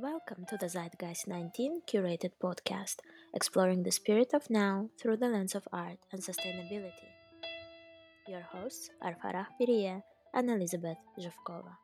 Welcome to the Zeitgeist 19 curated podcast, exploring the spirit of now through the lens of art and sustainability. Your hosts are Farah Piriye and Elizabeth Zhevkova.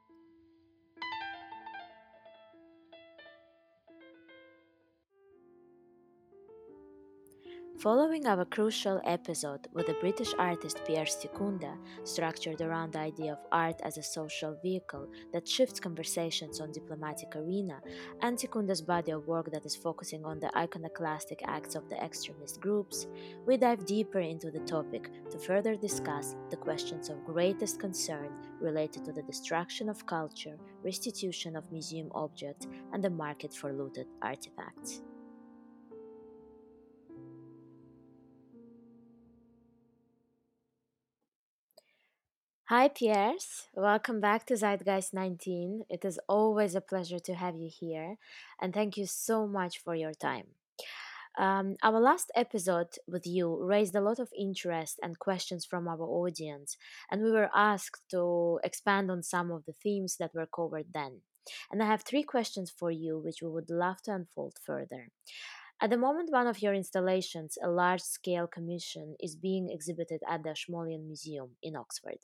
Following our crucial episode with the British artist Piers Secunda, structured around the idea of art as a social vehicle that shifts conversations on diplomatic arena, and Secunda's body of work that is focusing on the iconoclastic acts of the extremist groups, we dive deeper into the topic to further discuss the questions of greatest concern related to the destruction of culture, restitution of museum objects, and the market for looted artifacts. Hi, Piers. Welcome back to Zeitgeist 19. It is always a pleasure to have you here, and thank you so much for your time. Um, our last episode with you raised a lot of interest and questions from our audience, and we were asked to expand on some of the themes that were covered then. And I have three questions for you, which we would love to unfold further. At the moment, one of your installations, a large scale commission, is being exhibited at the Ashmolean Museum in Oxford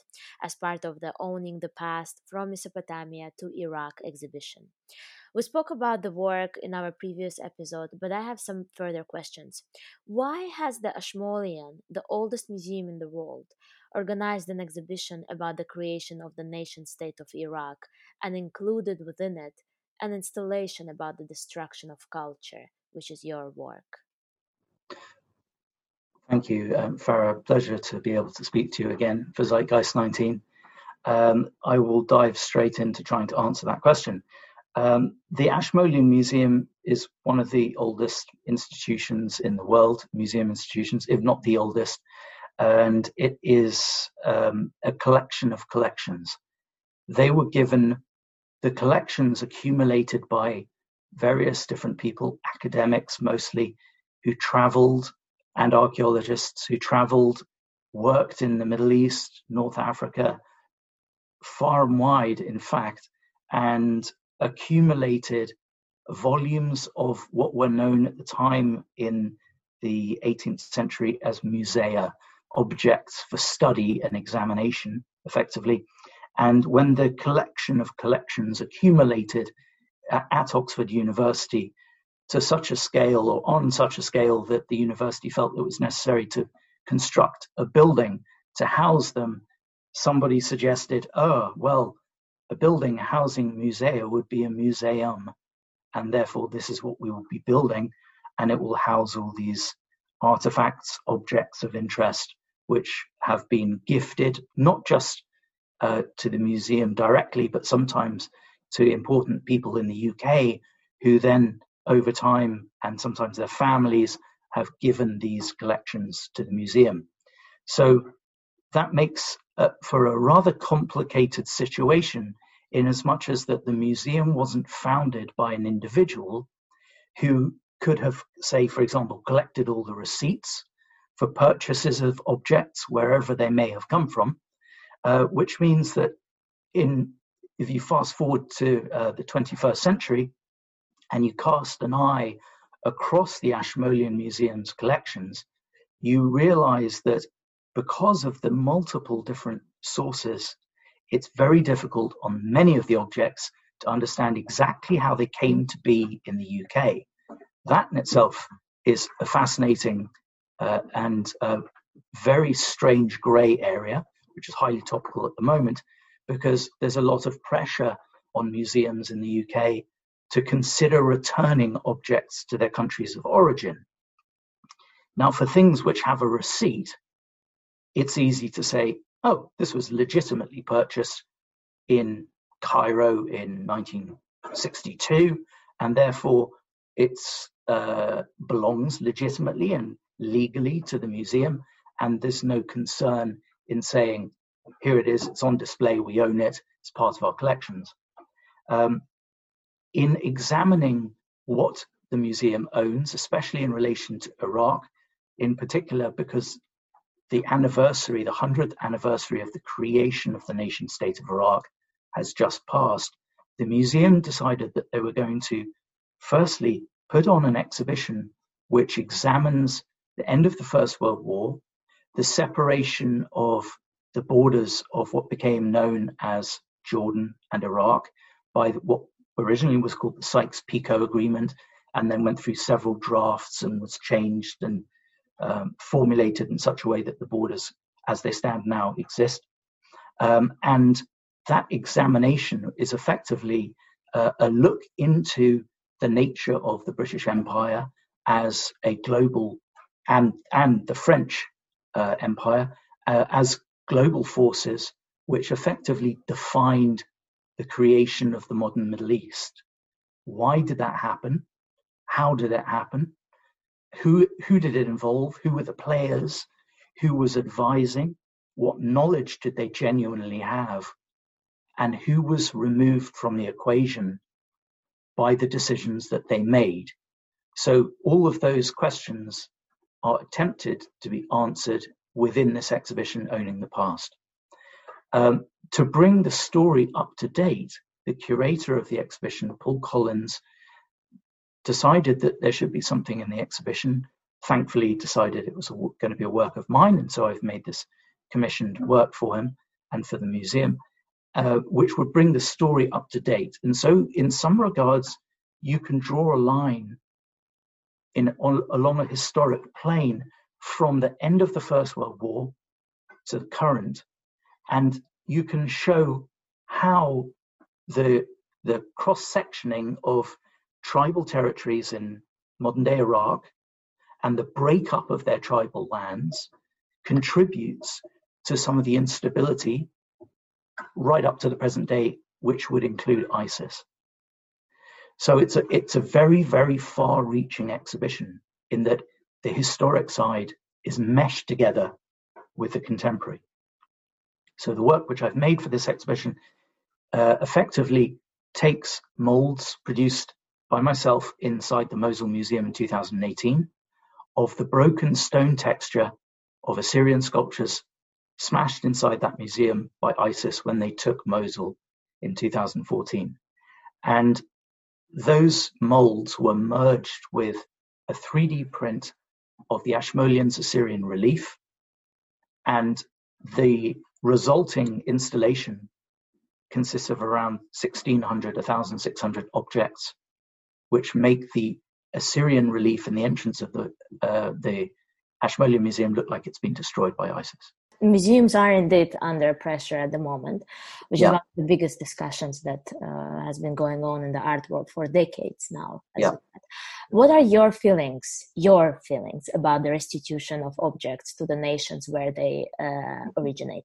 as part of the Owning the Past from Mesopotamia to Iraq exhibition. We spoke about the work in our previous episode, but I have some further questions. Why has the Ashmolean, the oldest museum in the world, organized an exhibition about the creation of the nation state of Iraq and included within it an installation about the destruction of culture? Which is your work. Thank you, um, Farah. Pleasure to be able to speak to you again for Zeitgeist 19. Um, I will dive straight into trying to answer that question. Um, the Ashmolean Museum is one of the oldest institutions in the world, museum institutions, if not the oldest, and it is um, a collection of collections. They were given the collections accumulated by various different people, academics mostly, who traveled, and archaeologists who traveled, worked in the Middle East, North Africa, far and wide, in fact, and accumulated volumes of what were known at the time in the 18th century as musea, objects for study and examination, effectively. And when the collection of collections accumulated at Oxford University to such a scale or on such a scale that the university felt it was necessary to construct a building to house them, somebody suggested, oh, well, a building housing musea would be a museum, and therefore this is what we will be building, and it will house all these artifacts, objects of interest, which have been gifted not just uh, to the museum directly, but sometimes to important people in the UK who then, over time, and sometimes their families, have given these collections to the museum. So that makes uh, for a rather complicated situation in as much as that the museum wasn't founded by an individual who could have, say, for example, collected all the receipts for purchases of objects wherever they may have come from, uh, which means that in if you fast forward to uh, the 21st century and you cast an eye across the Ashmolean Museum's collections, you realize that because of the multiple different sources, it's very difficult on many of the objects to understand exactly how they came to be in the UK. That in itself is a fascinating uh, and very strange grey area, which is highly topical at the moment, because there's a lot of pressure on museums in the UK to consider returning objects to their countries of origin. Now, for things which have a receipt, it's easy to say, oh, this was legitimately purchased in Cairo in 1962, and therefore it uh, belongs legitimately and legally to the museum, and there's no concern in saying here it is, it's on display, we own it, it's part of our collections. Um, in examining what the museum owns, especially in relation to Iraq, in particular because the anniversary, the 100th anniversary of the creation of the nation state of Iraq has just passed, the museum decided that they were going to firstly, put on an exhibition which examines the end of the First World War, the separation of the borders of what became known as Jordan and Iraq by what originally was called the Sykes-Picot Agreement, and then went through several drafts and was changed and um, formulated in such a way that the borders, as they stand now, exist. Um, and that examination is effectively uh, a look into the nature of the British Empire as a global and and the French uh, Empire uh, as global forces which effectively defined the creation of the modern Middle East. Why did that happen? How did it happen? Who who did it involve? Who were the players? Who was advising? What knowledge did they genuinely have? And who was removed from the equation by the decisions that they made? So all of those questions are attempted to be answered within this exhibition, Owning the Past. Um, to bring the story up to date, the curator of the exhibition, Paul Collins, decided that there should be something in the exhibition. Thankfully, decided it was a, going to be a work of mine, and so I've made this commissioned work for him and for the museum, uh, which would bring the story up to date. And so, in some regards, you can draw a line in on, along a historic plane from the end of the First World War to the current, and you can show how the the cross sectioning of tribal territories in modern day Iraq and the breakup of their tribal lands contributes to some of the instability right up to the present day, which would include ISIS. So it's a it's a very very far-reaching exhibition in that the historic side is meshed together with the contemporary. So the work which I've made for this exhibition uh, effectively takes molds produced by myself inside the Mosul Museum in 2018 of the broken stone texture of Assyrian sculptures smashed inside that museum by ISIS when they took Mosul in 2014. And those molds were merged with a 3D print of the Ashmoleans Assyrian relief, and the resulting installation consists of around 1,600, 1,600 objects, which make the Assyrian relief in the entrance of the uh, the Ashmolean Museum look like it's been destroyed by ISIS museums are indeed under pressure at the moment, which yeah. is one of the biggest discussions that uh, has been going on in the art world for decades now. Yeah. What are your feelings, your feelings about the restitution of objects to the nations where they uh, originated?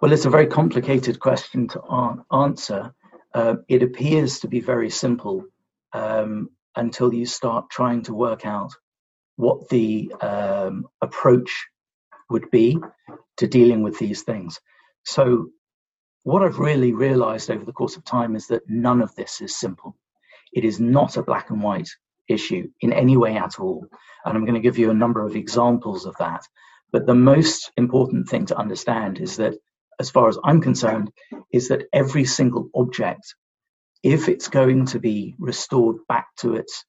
Well, it's a very complicated question to answer. Uh, it appears to be very simple um, until you start trying to work out what the um, approach would be to dealing with these things. So, what I've really realized over the course of time is that none of this is simple. It is not a black and white issue in any way at all. And I'm going to give you a number of examples of that. But the most important thing to understand is that, as far as I'm concerned, is that every single object, if it's going to be restored back to its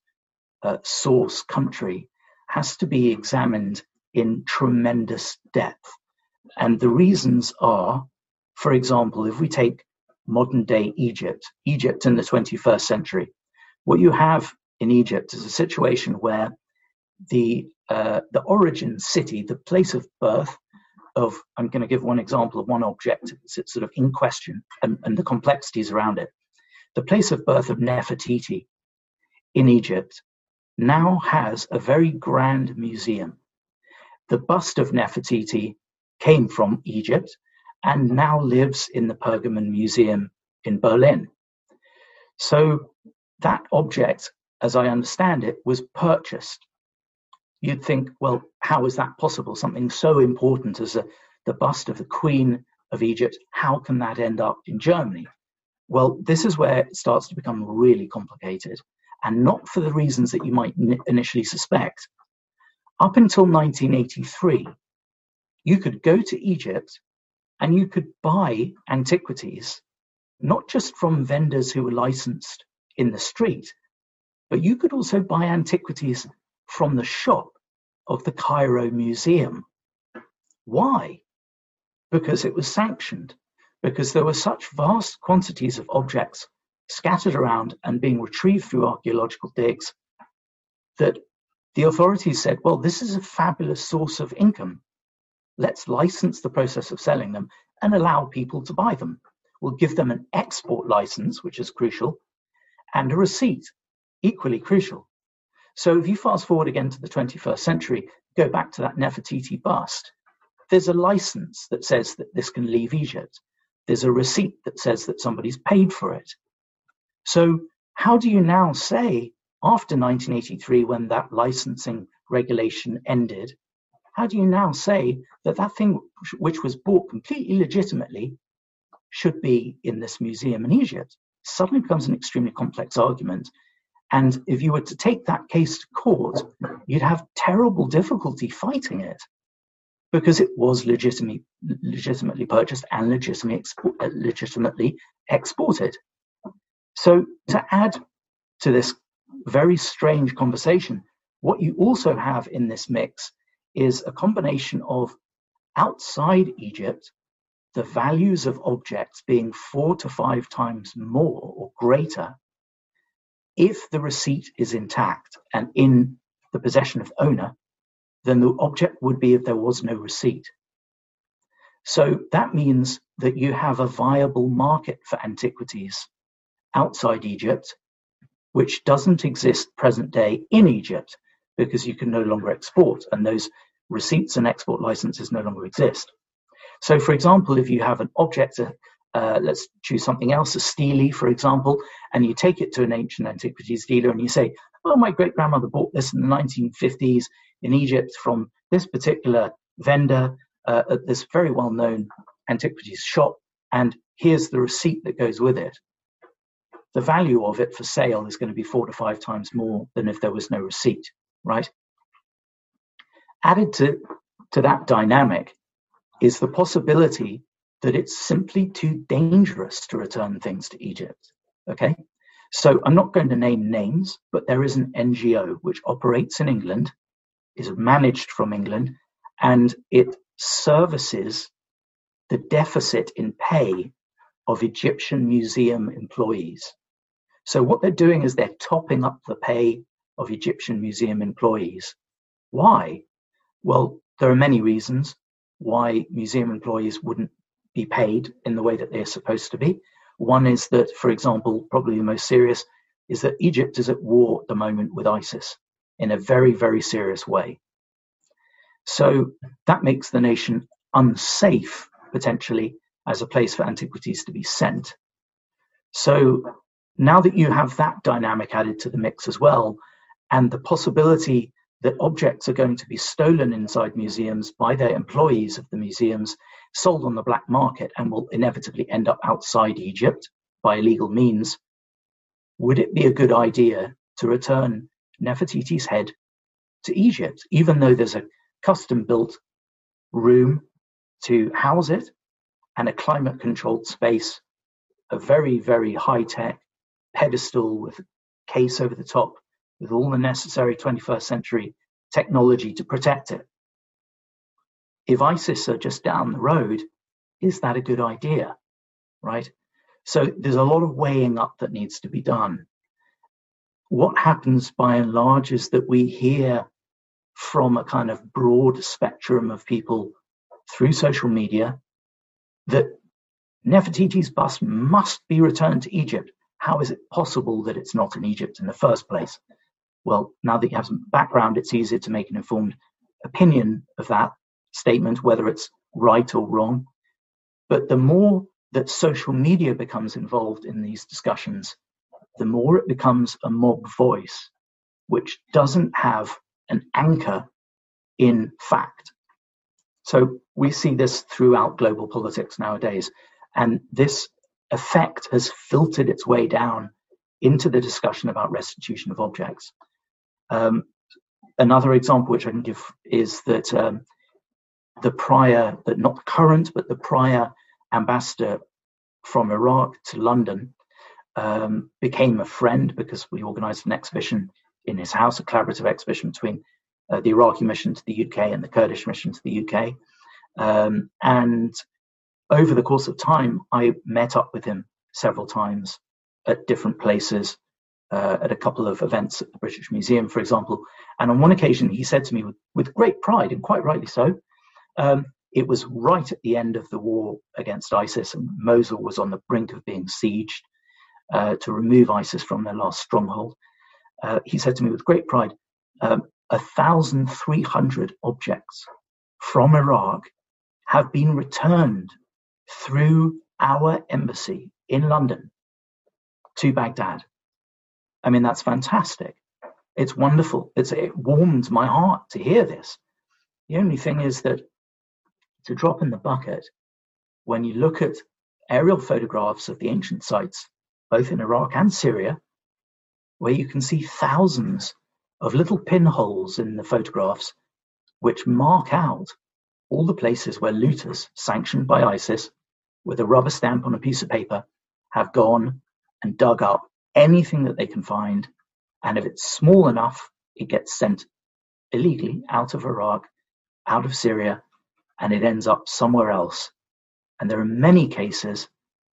uh, source country, has to be examined in tremendous depth. And the reasons are, for example, if we take modern day Egypt, Egypt in the 21st century, what you have in Egypt is a situation where the uh, the origin city, the place of birth of, I'm going to give one example of one object, it's sort of in question and, and the complexities around it. The place of birth of Nefertiti in Egypt now has a very grand museum the bust of Nefertiti came from Egypt and now lives in the Pergamon Museum in Berlin. So that object, as I understand it, was purchased. You'd think, well, how is that possible? Something so important as a, the bust of the Queen of Egypt, how can that end up in Germany? Well, this is where it starts to become really complicated, and not for the reasons that you might n- initially suspect. Up until 1983, you could go to Egypt and you could buy antiquities, not just from vendors who were licensed in the street, But you could also buy antiquities from the shop of the Cairo Museum. Why? Because it was sanctioned, because there were such vast quantities of objects scattered around and being retrieved through archaeological digs that the authorities said, well, this is a fabulous source of income. Let's license the process of selling them and allow people to buy them. We'll give them an export license, which is crucial, and a receipt, equally crucial. So if you fast forward again to the 21st century, go back to that Nefertiti bust, there's a license that says that this can leave Egypt. There's a receipt that says that somebody's paid for it. So how do you now say, after 1983, when that licensing regulation ended, how do you now say that that thing which was bought completely legitimately should be in this museum in Egypt? Suddenly becomes an extremely complex argument. And if you were to take that case to court, you'd have terrible difficulty fighting it because it was legitimately, legitimately purchased and legitimately, uh, legitimately exported. So to add to this very strange conversation, what you also have in this mix is a combination of outside Egypt, the values of objects being four to five times more or greater if the receipt is intact and in the possession of owner than the object would be if there was no receipt. So that means that you have a viable market for antiquities outside Egypt, which doesn't exist present day in Egypt because you can no longer export and those receipts and export licenses no longer exist. So, for example, if you have an object, uh, let's choose something else, a stele, for example, and you take it to an ancient antiquities dealer and you say, Oh, my great grandmother bought this in the 1950s in Egypt from this particular vendor uh, at this very well known antiquities shop, and here's the receipt that goes with it. The value of it for sale is going to be four to five times more than if there was no receipt right? Added to, to that dynamic is the possibility that it's simply too dangerous to return things to Egypt. Okay. So I'm not going to name names, but there is an NGO which operates in England, is managed from England, and it services the deficit in pay of Egyptian museum employees. So what they're doing is they're topping up the pay of Egyptian museum employees. Why? Well, there are many reasons why museum employees wouldn't be paid in the way that they're supposed to be. One is that, for example, probably the most serious is that Egypt is at war at the moment with ISIS in a very, very serious way. So that makes the nation unsafe potentially as a place for antiquities to be sent. So now that you have that dynamic added to the mix as well, and the possibility that objects are going to be stolen inside museums by their employees of the museums, sold on the black market, and will inevitably end up outside Egypt by illegal means, would it be a good idea to return Nefertiti's head to Egypt, even though there's a custom built room to house it and a climate controlled space, a very, very high tech pedestal with a case over the top with all the necessary 21st century technology to protect it. If ISIS are just down the road, is that a good idea? Right? So there's a lot of weighing up that needs to be done. What happens by and large is that we hear from a kind of broad spectrum of people through social media that Nefertiti's bust must be returned to Egypt. How is it possible that it's not in Egypt in the first place? Well, now that you have some background, it's easier to make an informed opinion of that statement, whether it's right or wrong. But the more that social media becomes involved in these discussions, the more it becomes a mob voice, which doesn't have an anchor in fact. So we see this throughout global politics nowadays. And this effect has filtered its way down into the discussion about restitution of objects. Um, another example which I can give is that um, the prior, that not current, but the prior ambassador from Iraq to London um, became a friend because we organized an exhibition in his house, a collaborative exhibition between uh, the Iraqi mission to the UK and the Kurdish mission to the UK. Um, and over the course of time, I met up with him several times at different places, uh, at a couple of events at the British Museum, for example. And on one occasion, he said to me with, with great pride, and quite rightly so, um, it was right at the end of the war against ISIS, and Mosul was on the brink of being sieged uh, to remove ISIS from their last stronghold. Uh, he said to me with great pride, um, 1,300 objects from Iraq have been returned through our embassy in London to Baghdad. I mean, that's fantastic. It's wonderful. It's, it warmed my heart to hear this. The only thing is that it's a drop in the bucket, when you look at aerial photographs of the ancient sites, both in Iraq and Syria, where you can see thousands of little pinholes in the photographs which mark out all the places where looters, sanctioned by ISIS, with a rubber stamp on a piece of paper, have gone and dug up anything that they can find. And if it's small enough, it gets sent illegally out of Iraq, out of Syria, and it ends up somewhere else. And there are many cases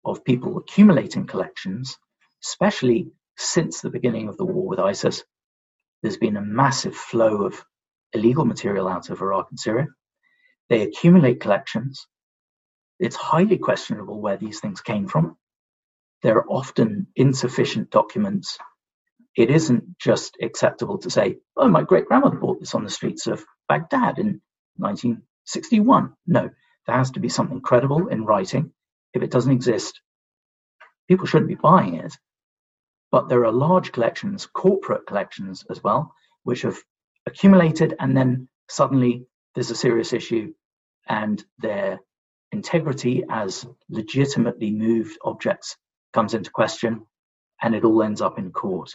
of people accumulating collections, especially since the beginning of the war with ISIS, there's been a massive flow of illegal material out of Iraq and Syria. They accumulate collections. It's highly questionable where these things came from. There are often insufficient documents. It isn't just acceptable to say, oh, my great grandmother bought this on the streets of Baghdad in 1961. No, there has to be something credible in writing. If it doesn't exist, people shouldn't be buying it. But there are large collections, corporate collections as well, which have accumulated and then suddenly there's a serious issue and their integrity as legitimately moved objects comes into question and it all ends up in court.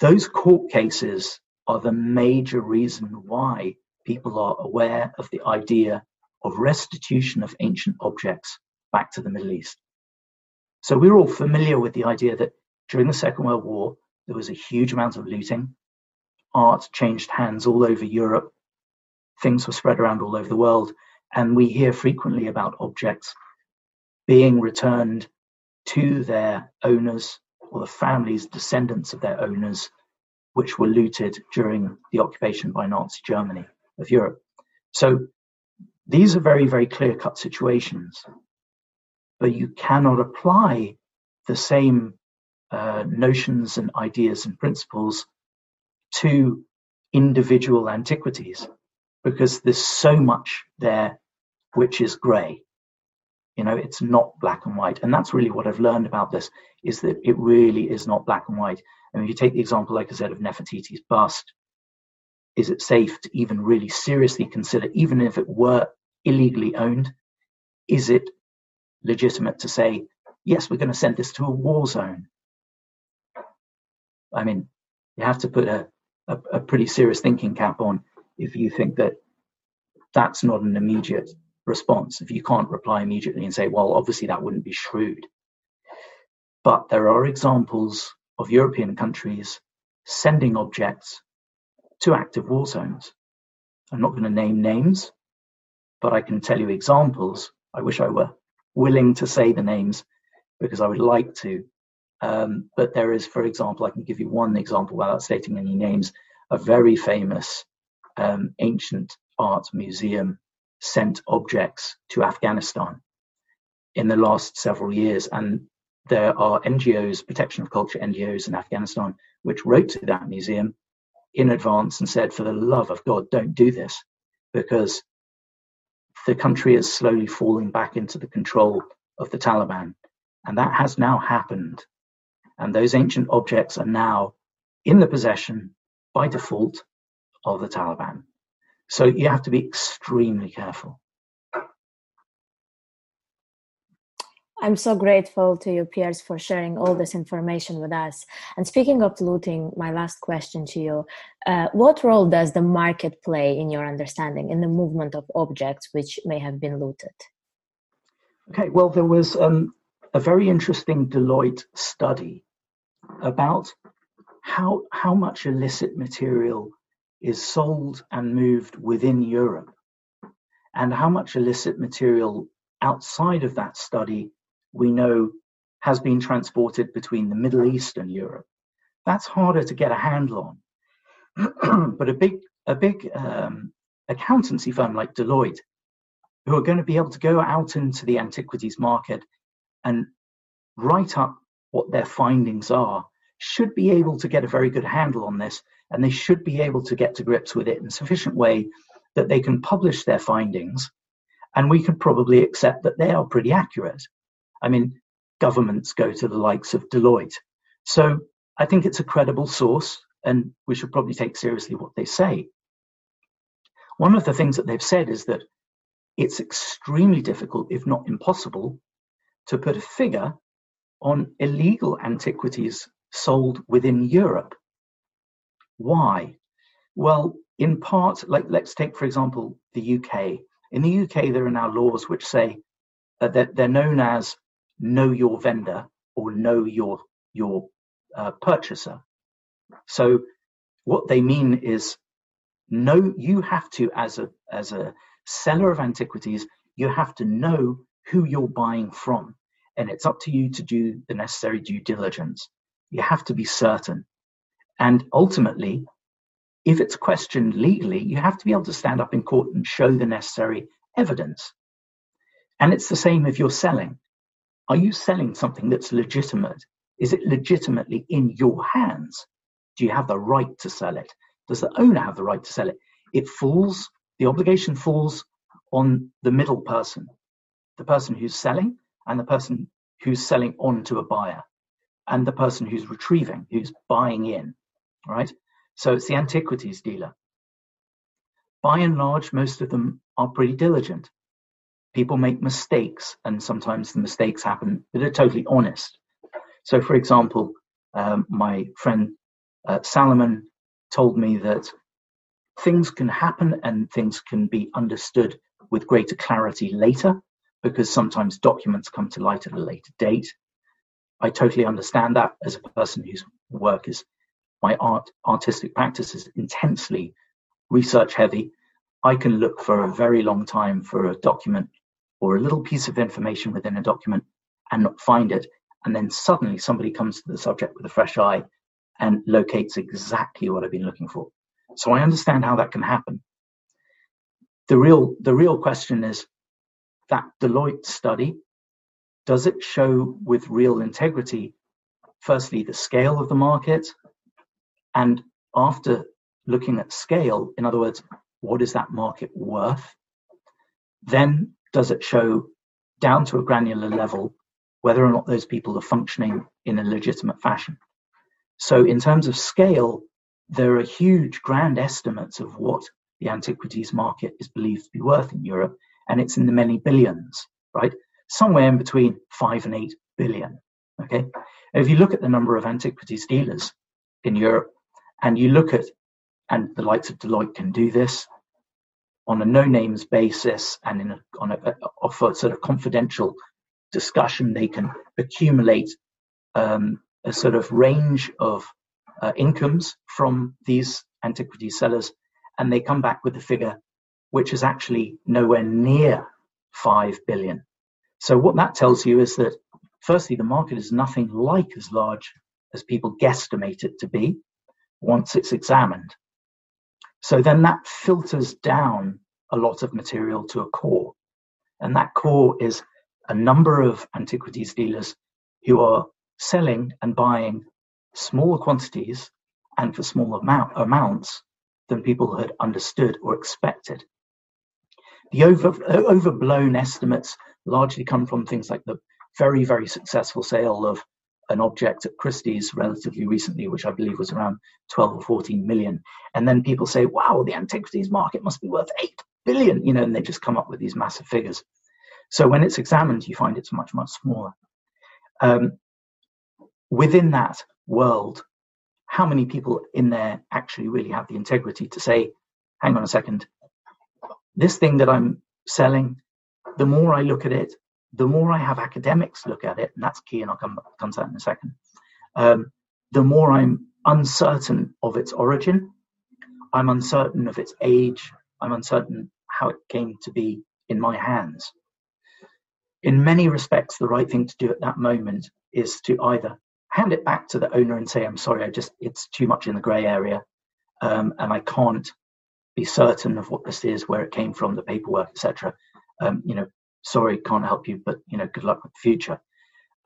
Those court cases are the major reason why people are aware of the idea of restitution of ancient objects back to the Middle East. So we're all familiar with the idea that during the Second World War, there was a huge amount of looting. Art changed hands all over Europe. Things were spread around all over the world. And we hear frequently about objects being returned to their owners or the families, descendants of their owners, which were looted during the occupation by Nazi Germany of Europe. So these are very, very clear cut situations. But you cannot apply the same uh, notions and ideas and principles to individual antiquities because there's so much there which is grey. You know, it's not black and white. And that's really what I've learned about this is that it really is not black and white. And if you take the example, like I said, of Nefertiti's bust, is it safe to even really seriously consider, even if it were illegally owned, is it legitimate to say, yes, we're going to send this to a war zone? I mean, you have to put a, a, a pretty serious thinking cap on if you think that that's not an immediate response. If you can't reply immediately and say, well, obviously that wouldn't be shrewd. But there are examples of European countries sending objects to active war zones. I'm not going to name names, but I can tell you examples. I wish I were willing to say the names because I would like to. Um, but there is, for example, I can give you one example without stating any names, a very famous um, ancient art museum sent objects to Afghanistan in the last several years. And there are NGOs, protection of culture NGOs in Afghanistan, which wrote to that museum in advance and said, for the love of God, don't do this because the country is slowly falling back into the control of the Taliban. And that has now happened. And those ancient objects are now in the possession by default of the Taliban. So you have to be extremely careful. I'm so grateful to you, Piers, for sharing all this information with us. And speaking of looting, my last question to you uh, What role does the market play in your understanding in the movement of objects which may have been looted? Okay, well, there was um, a very interesting Deloitte study about how, how much illicit material is sold and moved within Europe and how much illicit material outside of that study we know has been transported between the Middle East and Europe. That's harder to get a handle on. but a big, a big um, accountancy firm like Deloitte, who are going to be able to go out into the antiquities market and write up what their findings are, should be able to get a very good handle on this, and they should be able to get to grips with it in a sufficient way that they can publish their findings, and we can probably accept that they are pretty accurate. I mean, governments go to the likes of Deloitte. So I think it's a credible source, and we should probably take seriously what they say. One of the things that they've said is that it's extremely difficult, if not impossible, to put a figure on illegal antiquities sold within Europe. Why? Well, in part, like let's take, for example, the UK. In the UK, there are now laws which say uh, that they're known as know your vendor or know your your uh, purchaser. So what they mean is know you have to as a as a seller of antiquities you have to know who you're buying from and it's up to you to do the necessary due diligence you have to be certain and ultimately if it's questioned legally, you have to be able to stand up in court and show the necessary evidence. And it's the same if you're selling. Are you selling something that's legitimate? Is it legitimately in your hands? Do you have the right to sell it? Does the owner have the right to sell it? It falls, the obligation falls on the middle person, the person who's selling and the person who's selling on to a buyer and the person who's retrieving, who's buying in, right? So it's the antiquities dealer. By and large, most of them are pretty diligent. People make mistakes, and sometimes the mistakes happen, but they're totally honest. So, for example, um, my friend uh, Salomon told me that things can happen and things can be understood with greater clarity later because sometimes documents come to light at a later date. I totally understand that as a person whose work is my art artistic practice is intensely research heavy, I can look for a very long time for a document or a little piece of information within a document and not find it. And then suddenly somebody comes to the subject with a fresh eye and locates exactly what I've been looking for. So I understand how that can happen. The real, the real question is that Deloitte study, does it show with real integrity, firstly, the scale of the market, and after looking at scale, in other words, what is that market worth? Then does it show down to a granular level whether or not those people are functioning in a legitimate fashion? So, in terms of scale, there are huge grand estimates of what the antiquities market is believed to be worth in Europe, and it's in the many billions, right? Somewhere in between five and eight billion. Okay. If you look at the number of antiquities dealers in Europe, and you look at, and the likes of Deloitte can do this on a no names basis and in a, on a, a, a sort of confidential discussion, they can accumulate um, a sort of range of uh, incomes from these antiquity sellers, and they come back with a figure which is actually nowhere near 5 billion. So, what that tells you is that, firstly, the market is nothing like as large as people guesstimate it to be once it's examined. So then that filters down a lot of material to a core. And that core is a number of antiquities dealers who are selling and buying smaller quantities and for smaller amount, amounts than people had understood or expected. The over, overblown estimates largely come from things like the very, very successful sale of an object at Christie's relatively recently, which I believe was around 12 or 14 million. And then people say, wow, the antiquities market must be worth 8 billion, you know, and they just come up with these massive figures. So when it's examined, you find it's much, much smaller. Um, within that world, how many people in there actually really have the integrity to say, hang on a second, this thing that I'm selling, the more I look at it, the more I have academics look at it, and that's key, and I'll come, come to that in a second, um, the more I'm uncertain of its origin. I'm uncertain of its age. I'm uncertain how it came to be in my hands. In many respects, the right thing to do at that moment is to either hand it back to the owner and say, I'm sorry, I just, it's too much in the grey area, um, and I can't be certain of what this is, where it came from, the paperwork, etc. Um, you know, sorry, can't help you, but you know, good luck with the future.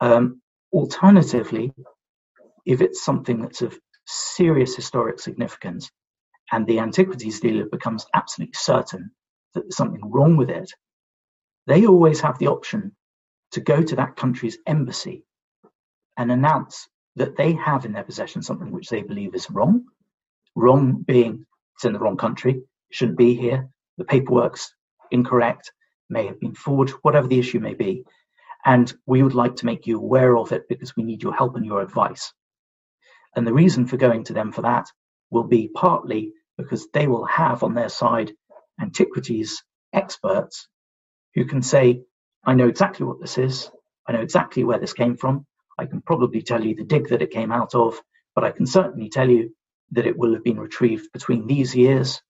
Um, alternatively, if it's something that's of serious historic significance and the antiquities dealer becomes absolutely certain that there's something wrong with it, they always have the option to go to that country's embassy and announce that they have in their possession something which they believe is wrong. Wrong being it's in the wrong country, shouldn't be here, the paperwork's incorrect, may have been forged, whatever the issue may be. And we would like to make you aware of it because we need your help and your advice. And the reason for going to them for that will be partly because they will have on their side antiquities experts who can say, I know exactly what this is. I know exactly where this came from. I can probably tell you the dig that it came out of, but I can certainly tell you that it will have been retrieved between these years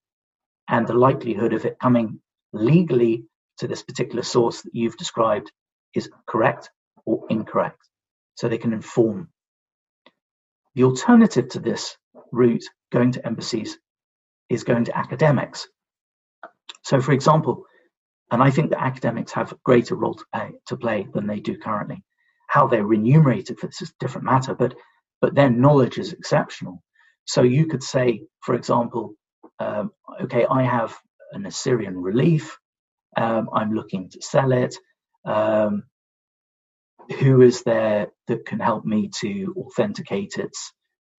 and the likelihood of it coming legally to this particular source that you've described is correct or incorrect. So they can inform. The alternative to this route, going to embassies, is going to academics. So, for example, and I think that academics have a greater role to, to play than they do currently. How they're remunerated for this is a different matter, but but their knowledge is exceptional. So you could say, for example, um, okay, I have an Assyrian relief. Um, I'm looking to sell it. Um, who is there that can help me to authenticate its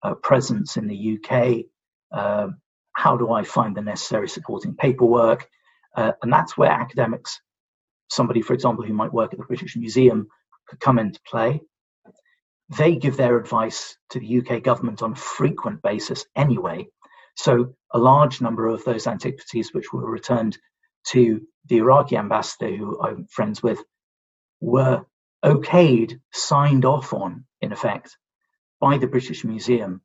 uh, presence in the UK? Um, how do I find the necessary supporting paperwork? Uh, and that's where academics, somebody, for example, who might work at the British Museum, could come into play. They give their advice to the UK government on a frequent basis anyway. So a large number of those antiquities which were returned to the Iraqi ambassador, who I'm friends with, were okayed, signed off on, in effect, by the British Museum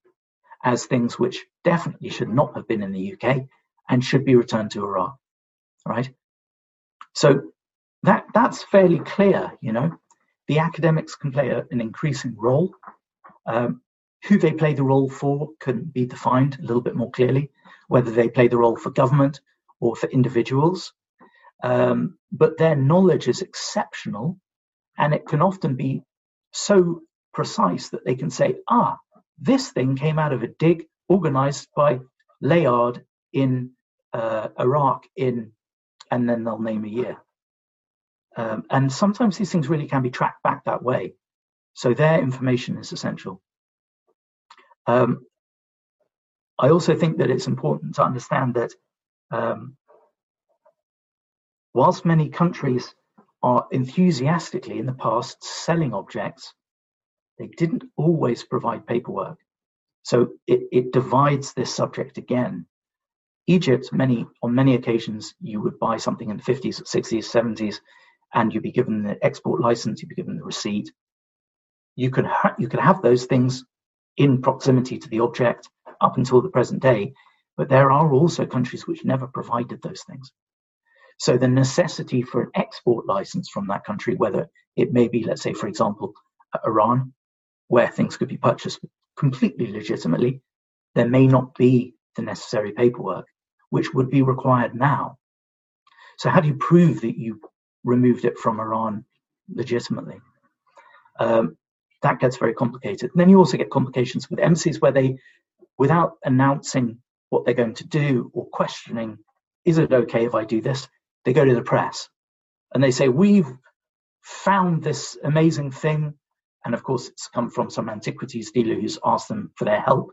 as things which definitely should not have been in the UK and should be returned to Iraq. Right? So that that's fairly clear, you know. The academics can play a, an increasing role. Um, who they play the role for can be defined a little bit more clearly, whether they play the role for government or for individuals. Um, but their knowledge is exceptional and it can often be so precise that they can say, ah, this thing came out of a dig organized by Layard in uh, Iraq in, and then they'll name a year. Um, and sometimes these things really can be tracked back that way. So their information is essential. Um, I also think that it's important to understand that um, whilst many countries are enthusiastically in the past selling objects, they didn't always provide paperwork. So it, it divides this subject again. Egypt, many on many occasions, you would buy something in the 50s, 60s, 70s, and you'd be given the export license, you'd be given the receipt. You could ha- you could have those things in proximity to the object up until the present day, but there are also countries which never provided those things. So the necessity for an export license from that country, whether it may be, let's say, for example, Iran, where things could be purchased completely legitimately, there may not be the necessary paperwork, which would be required now. So how do you prove that you removed it from Iran legitimately? Um, that gets very complicated. And then you also get complications with embassies where they, without announcing what they're going to do or questioning, is it okay if I do this? They go to the press and they say, We've found this amazing thing. And of course, it's come from some antiquities dealer who's asked them for their help.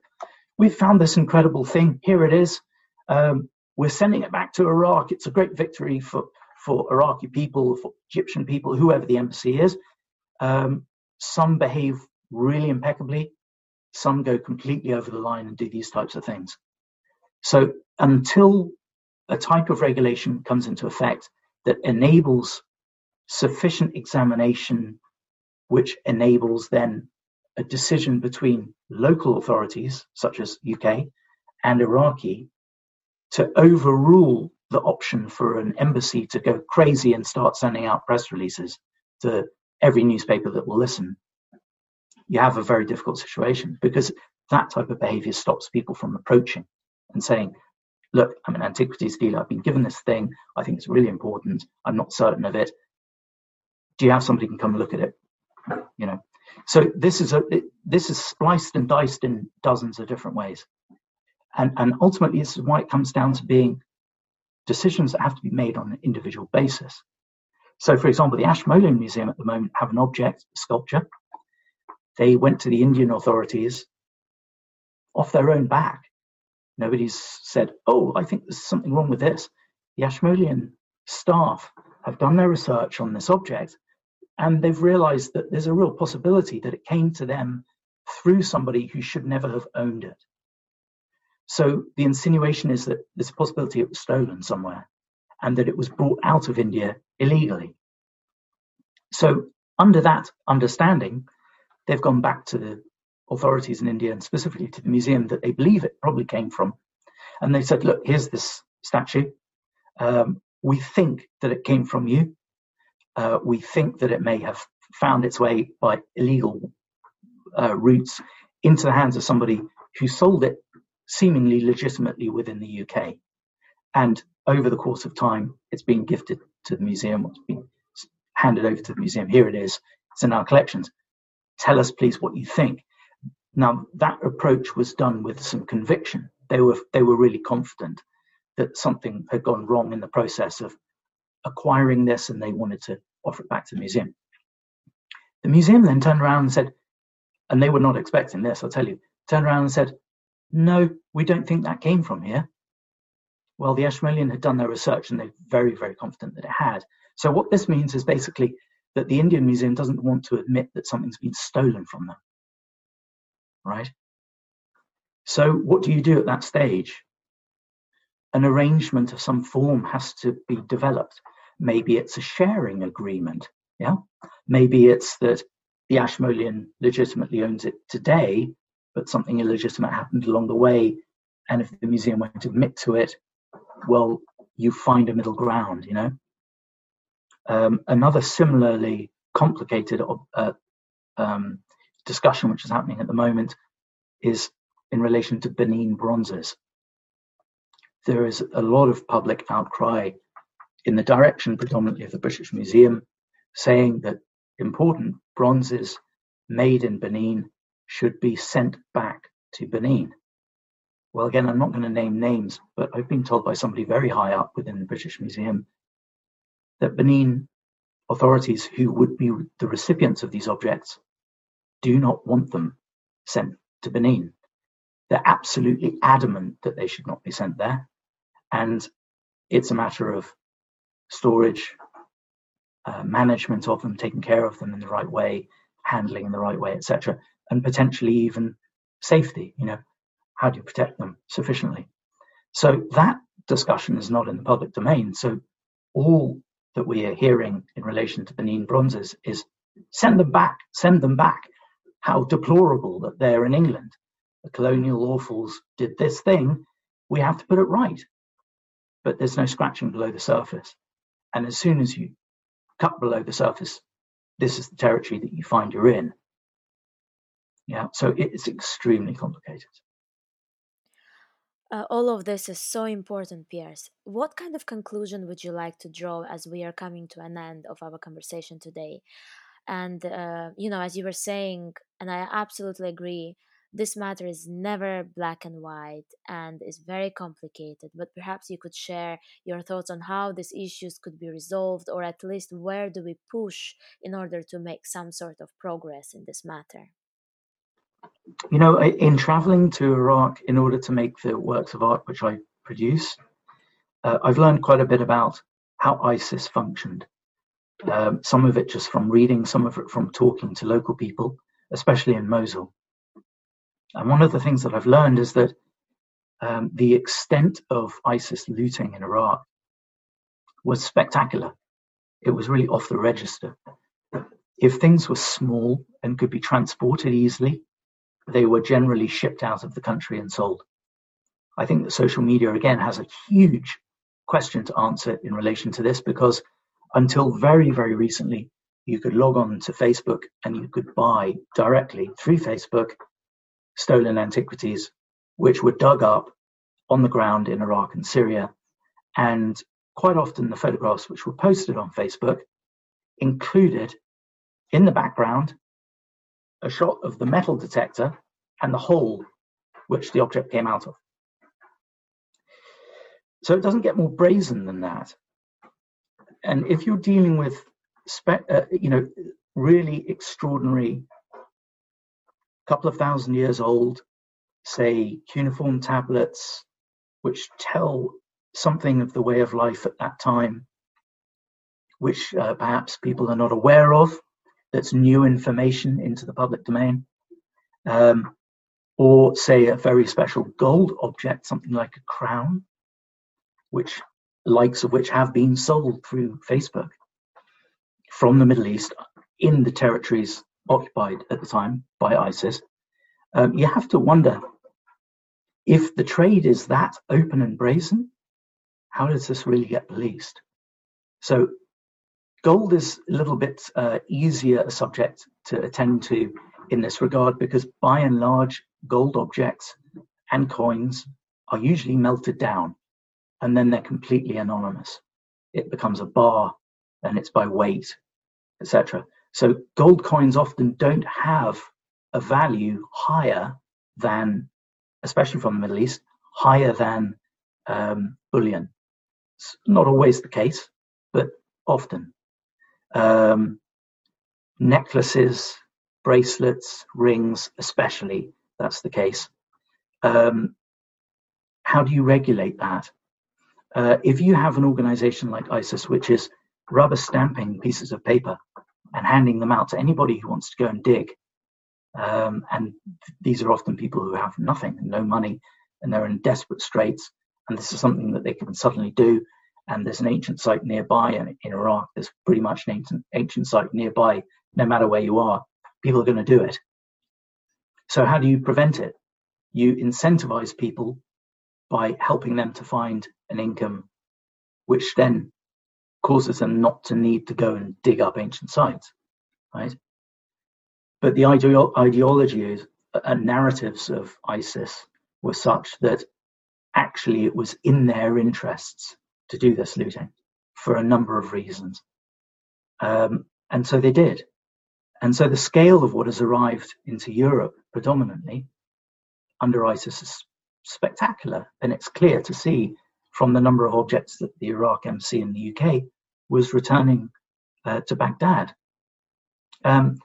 We've found this incredible thing. Here it is. Um, we're sending it back to Iraq. It's a great victory for, for Iraqi people, for Egyptian people, whoever the embassy is. Um, some behave really impeccably. Some go completely over the line and do these types of things. So until a type of regulation comes into effect that enables sufficient examination which enables then a decision between local authorities, such as UK and Iraqi, to overrule the option for an embassy to go crazy and start sending out press releases to every newspaper that will listen. You have a very difficult situation because that type of behavior stops people from approaching and saying, look, I'm an antiquities dealer. I've been given this thing. I think it's really important. I'm not certain of it. Do you have somebody who can come look at it? You know, so this is a this is spliced and diced in dozens of different ways, and and ultimately this is why it comes down to being decisions that have to be made on an individual basis. So, for example, the Ashmolean Museum at the moment have an object, a sculpture. They went to the Indian authorities off their own back Nobody's said, oh, I think there's something wrong with this. The Ashmolean staff have done their research on this object and they've realized that there's a real possibility that it came to them through somebody who should never have owned it. So the insinuation is that there's a possibility it was stolen somewhere and that it was brought out of India illegally. So, under that understanding, they've gone back to the authorities in India and specifically to the museum that they believe it probably came from. And they said, look, here's this statue. Um, we think that it came from you. Uh, we think that it may have found its way by illegal uh, routes into the hands of somebody who sold it seemingly legitimately within the UK. And over the course of time, it's been gifted to the museum, it's been handed over to the museum. Here it is, it's in our collections. Tell us, please, what you think. Now that approach was done with some conviction. They were they were really confident that something had gone wrong in the process of acquiring this, and they wanted to offer it back to the museum. The museum then turned around and said, and they were not expecting this, I'll tell you, turned around and said, no, we don't think that came from here. Well, the Ashmolean had done their research and they're very, very confident that it had. So what this means is basically that the Indian Museum doesn't want to admit that something's been stolen from them right? So, what do you do at that stage? An arrangement of some form has to be developed. Maybe it's a sharing agreement, yeah? Maybe it's that the Ashmolean legitimately owns it today, but something illegitimate happened along the way. And if the museum won't admit to it, well, you find a middle ground, you know? Um, another similarly complicated uh, um, discussion which is happening at the moment is in relation to Benin bronzes. There is a lot of public outcry in the direction predominantly of the British Museum saying that important bronzes made in Benin should be sent back to Benin. Well, again, I'm not going to name names, but I've been told by somebody very high up within the British Museum that Benin authorities who would be the recipients of these objects do not want them sent to Benin. They're absolutely adamant that they should not be sent there. And it's a matter of storage, uh, management of them, taking care of them in the right way, handling in the right way, etc., and potentially even safety. You know, how do you protect them sufficiently? So that discussion is not in the public domain. So all that we are hearing in relation to Benin bronzes is send them back, send them back how deplorable that they're in England. The colonial awfuls did this thing, we have to put it right. But there's no scratching below the surface. And as soon as you cut below the surface, this is the territory that you find you're in. Yeah, so it's extremely complicated. Uh, all of this is so important, Piers. What kind of conclusion would you like to draw as we are coming to an end of our conversation today? And, uh, you know, as you were saying, and I absolutely agree, this matter is never black and white and is very complicated. But perhaps you could share your thoughts on how these issues could be resolved, or at least where do we push in order to make some sort of progress in this matter? You know, in traveling to Iraq in order to make the works of art which I produce, uh, I've learned quite a bit about how ISIS functioned um, some of it just from reading, some of it from talking to local people, especially in Mosul. And one of the things that I've learned is that um, the extent of ISIS looting in Iraq was spectacular. It was really off the register. If things were small and could be transported easily, they were generally shipped out of the country and sold. I think that social media again has a huge question to answer in relation to this because until very, very recently, you could log on to Facebook and you could buy directly through Facebook stolen antiquities, which were dug up on the ground in Iraq and Syria. And quite often, the photographs which were posted on Facebook included in the background a shot of the metal detector and the hole which the object came out of. So it doesn't get more brazen than that. And if you're dealing with, spe- uh, you know, really extraordinary, couple of thousand years old, say cuneiform tablets, which tell something of the way of life at that time, which uh, perhaps people are not aware of, that's new information into the public domain. Um, or say a very special gold object, something like a crown, which likes of which have been sold through Facebook from the Middle East in the territories occupied at the time by ISIS, um, you have to wonder if the trade is that open and brazen, how does this really get policed? So, gold is a little bit uh, easier a subject to attend to in this regard because, by and large, gold objects and coins are usually melted down and then they're completely anonymous. It becomes a bar and it's by weight, etc. So gold coins often don't have a value higher than, especially from the Middle East, higher than um, bullion. It's not always the case, but often. Um, necklaces, bracelets, rings, especially, that's the case. Um, how do you regulate that? Uh, if you have an organization like ISIS, which is rubber stamping pieces of paper and handing them out to anybody who wants to go and dig, um, and these are often people who have nothing no money and they're in desperate straits, and this is something that they can suddenly do. And there's an ancient site nearby, in Iraq, there's pretty much an ancient, ancient site nearby, no matter where you are. People are going to do it. So, how do you prevent it? You incentivize people by helping them to find an income, which then causes them not to need to go and dig up ancient sites, right? But the ideo- ideologies and narratives of ISIS were such that actually it was in their interests to do this looting for a number of reasons. Um, and so they did. And so the scale of what has arrived into Europe predominantly under ISIS is spectacular. And it's clear to see from the number of objects that the Iraq embassy in the UK was returning uh, to Baghdad. Um,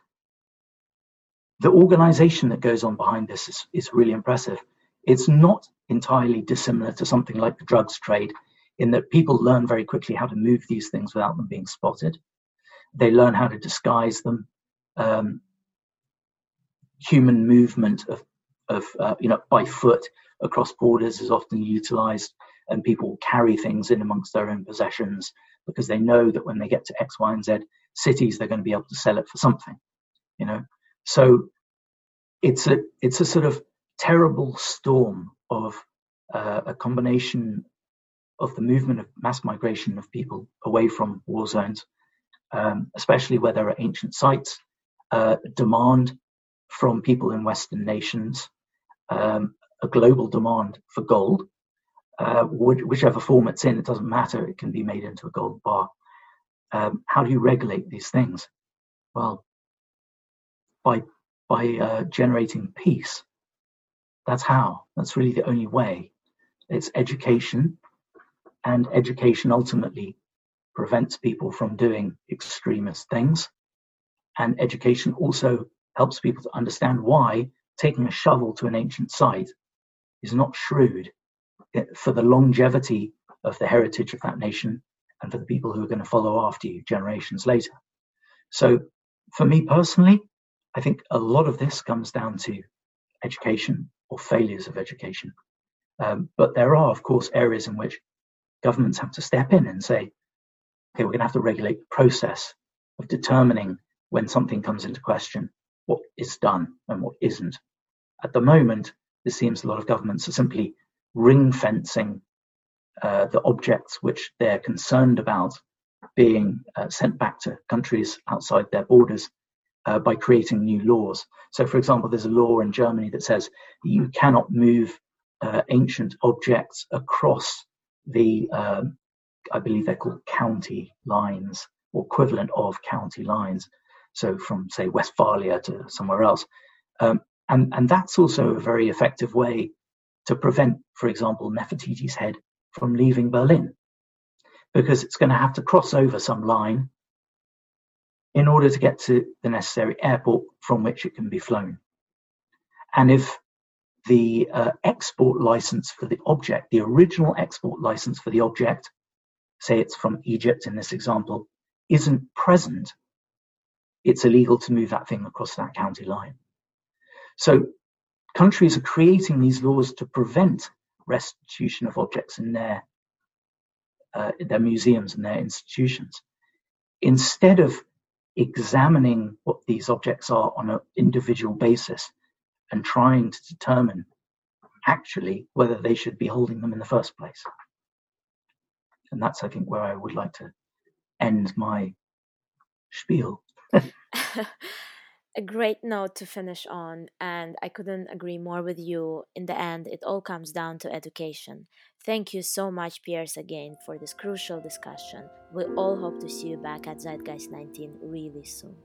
the organization that goes on behind this is, is really impressive. It's not entirely dissimilar to something like the drugs trade, in that people learn very quickly how to move these things without them being spotted. They learn how to disguise them. Um, human movement of, of uh, you know, by foot across borders is often utilized and people carry things in amongst their own possessions because they know that when they get to X, Y, and Z cities, they're going to be able to sell it for something, you know. So it's a it's a sort of terrible storm of uh, a combination of the movement of mass migration of people away from war zones, um, especially where there are ancient sites, uh, demand from people in Western nations, um, a global demand for gold, uh, whichever form it's in, it doesn't matter. It can be made into a gold bar. Um, how do you regulate these things? Well, by by uh, generating peace. That's how. That's really the only way. It's education, and education ultimately prevents people from doing extremist things. And education also helps people to understand why taking a shovel to an ancient site is not shrewd for the longevity of the heritage of that nation and for the people who are going to follow after you generations later. So, for me personally, I think a lot of this comes down to education or failures of education. Um, but there are, of course, areas in which governments have to step in and say, okay, we're going to have to regulate the process of determining when something comes into question, what is done and what isn't. At the moment, it seems a lot of governments are simply ring fencing uh, the objects which they're concerned about being uh, sent back to countries outside their borders uh, by creating new laws. So, for example, there's a law in Germany that says you cannot move uh, ancient objects across the, um, I believe they're called county lines or equivalent of county lines. So, from say Westphalia to somewhere else. Um, and, and that's also a very effective way to prevent, for example, Nefertiti's head from leaving Berlin because it's going to have to cross over some line in order to get to the necessary airport from which it can be flown. And if the uh, export license for the object, the original export license for the object, say it's from Egypt in this example, isn't present, it's illegal to move that thing across that county line. So countries are creating these laws to prevent restitution of objects in their uh, their museums and their institutions. Instead of examining what these objects are on an individual basis and trying to determine actually whether they should be holding them in the first place. And that's, I think, where I would like to end my spiel. a great note to finish on, and I couldn't agree more with you. In the end, it all comes down to education. Thank you so much, Piers, again for this crucial discussion. We all hope to see you back at Zeitgeist 19 really soon.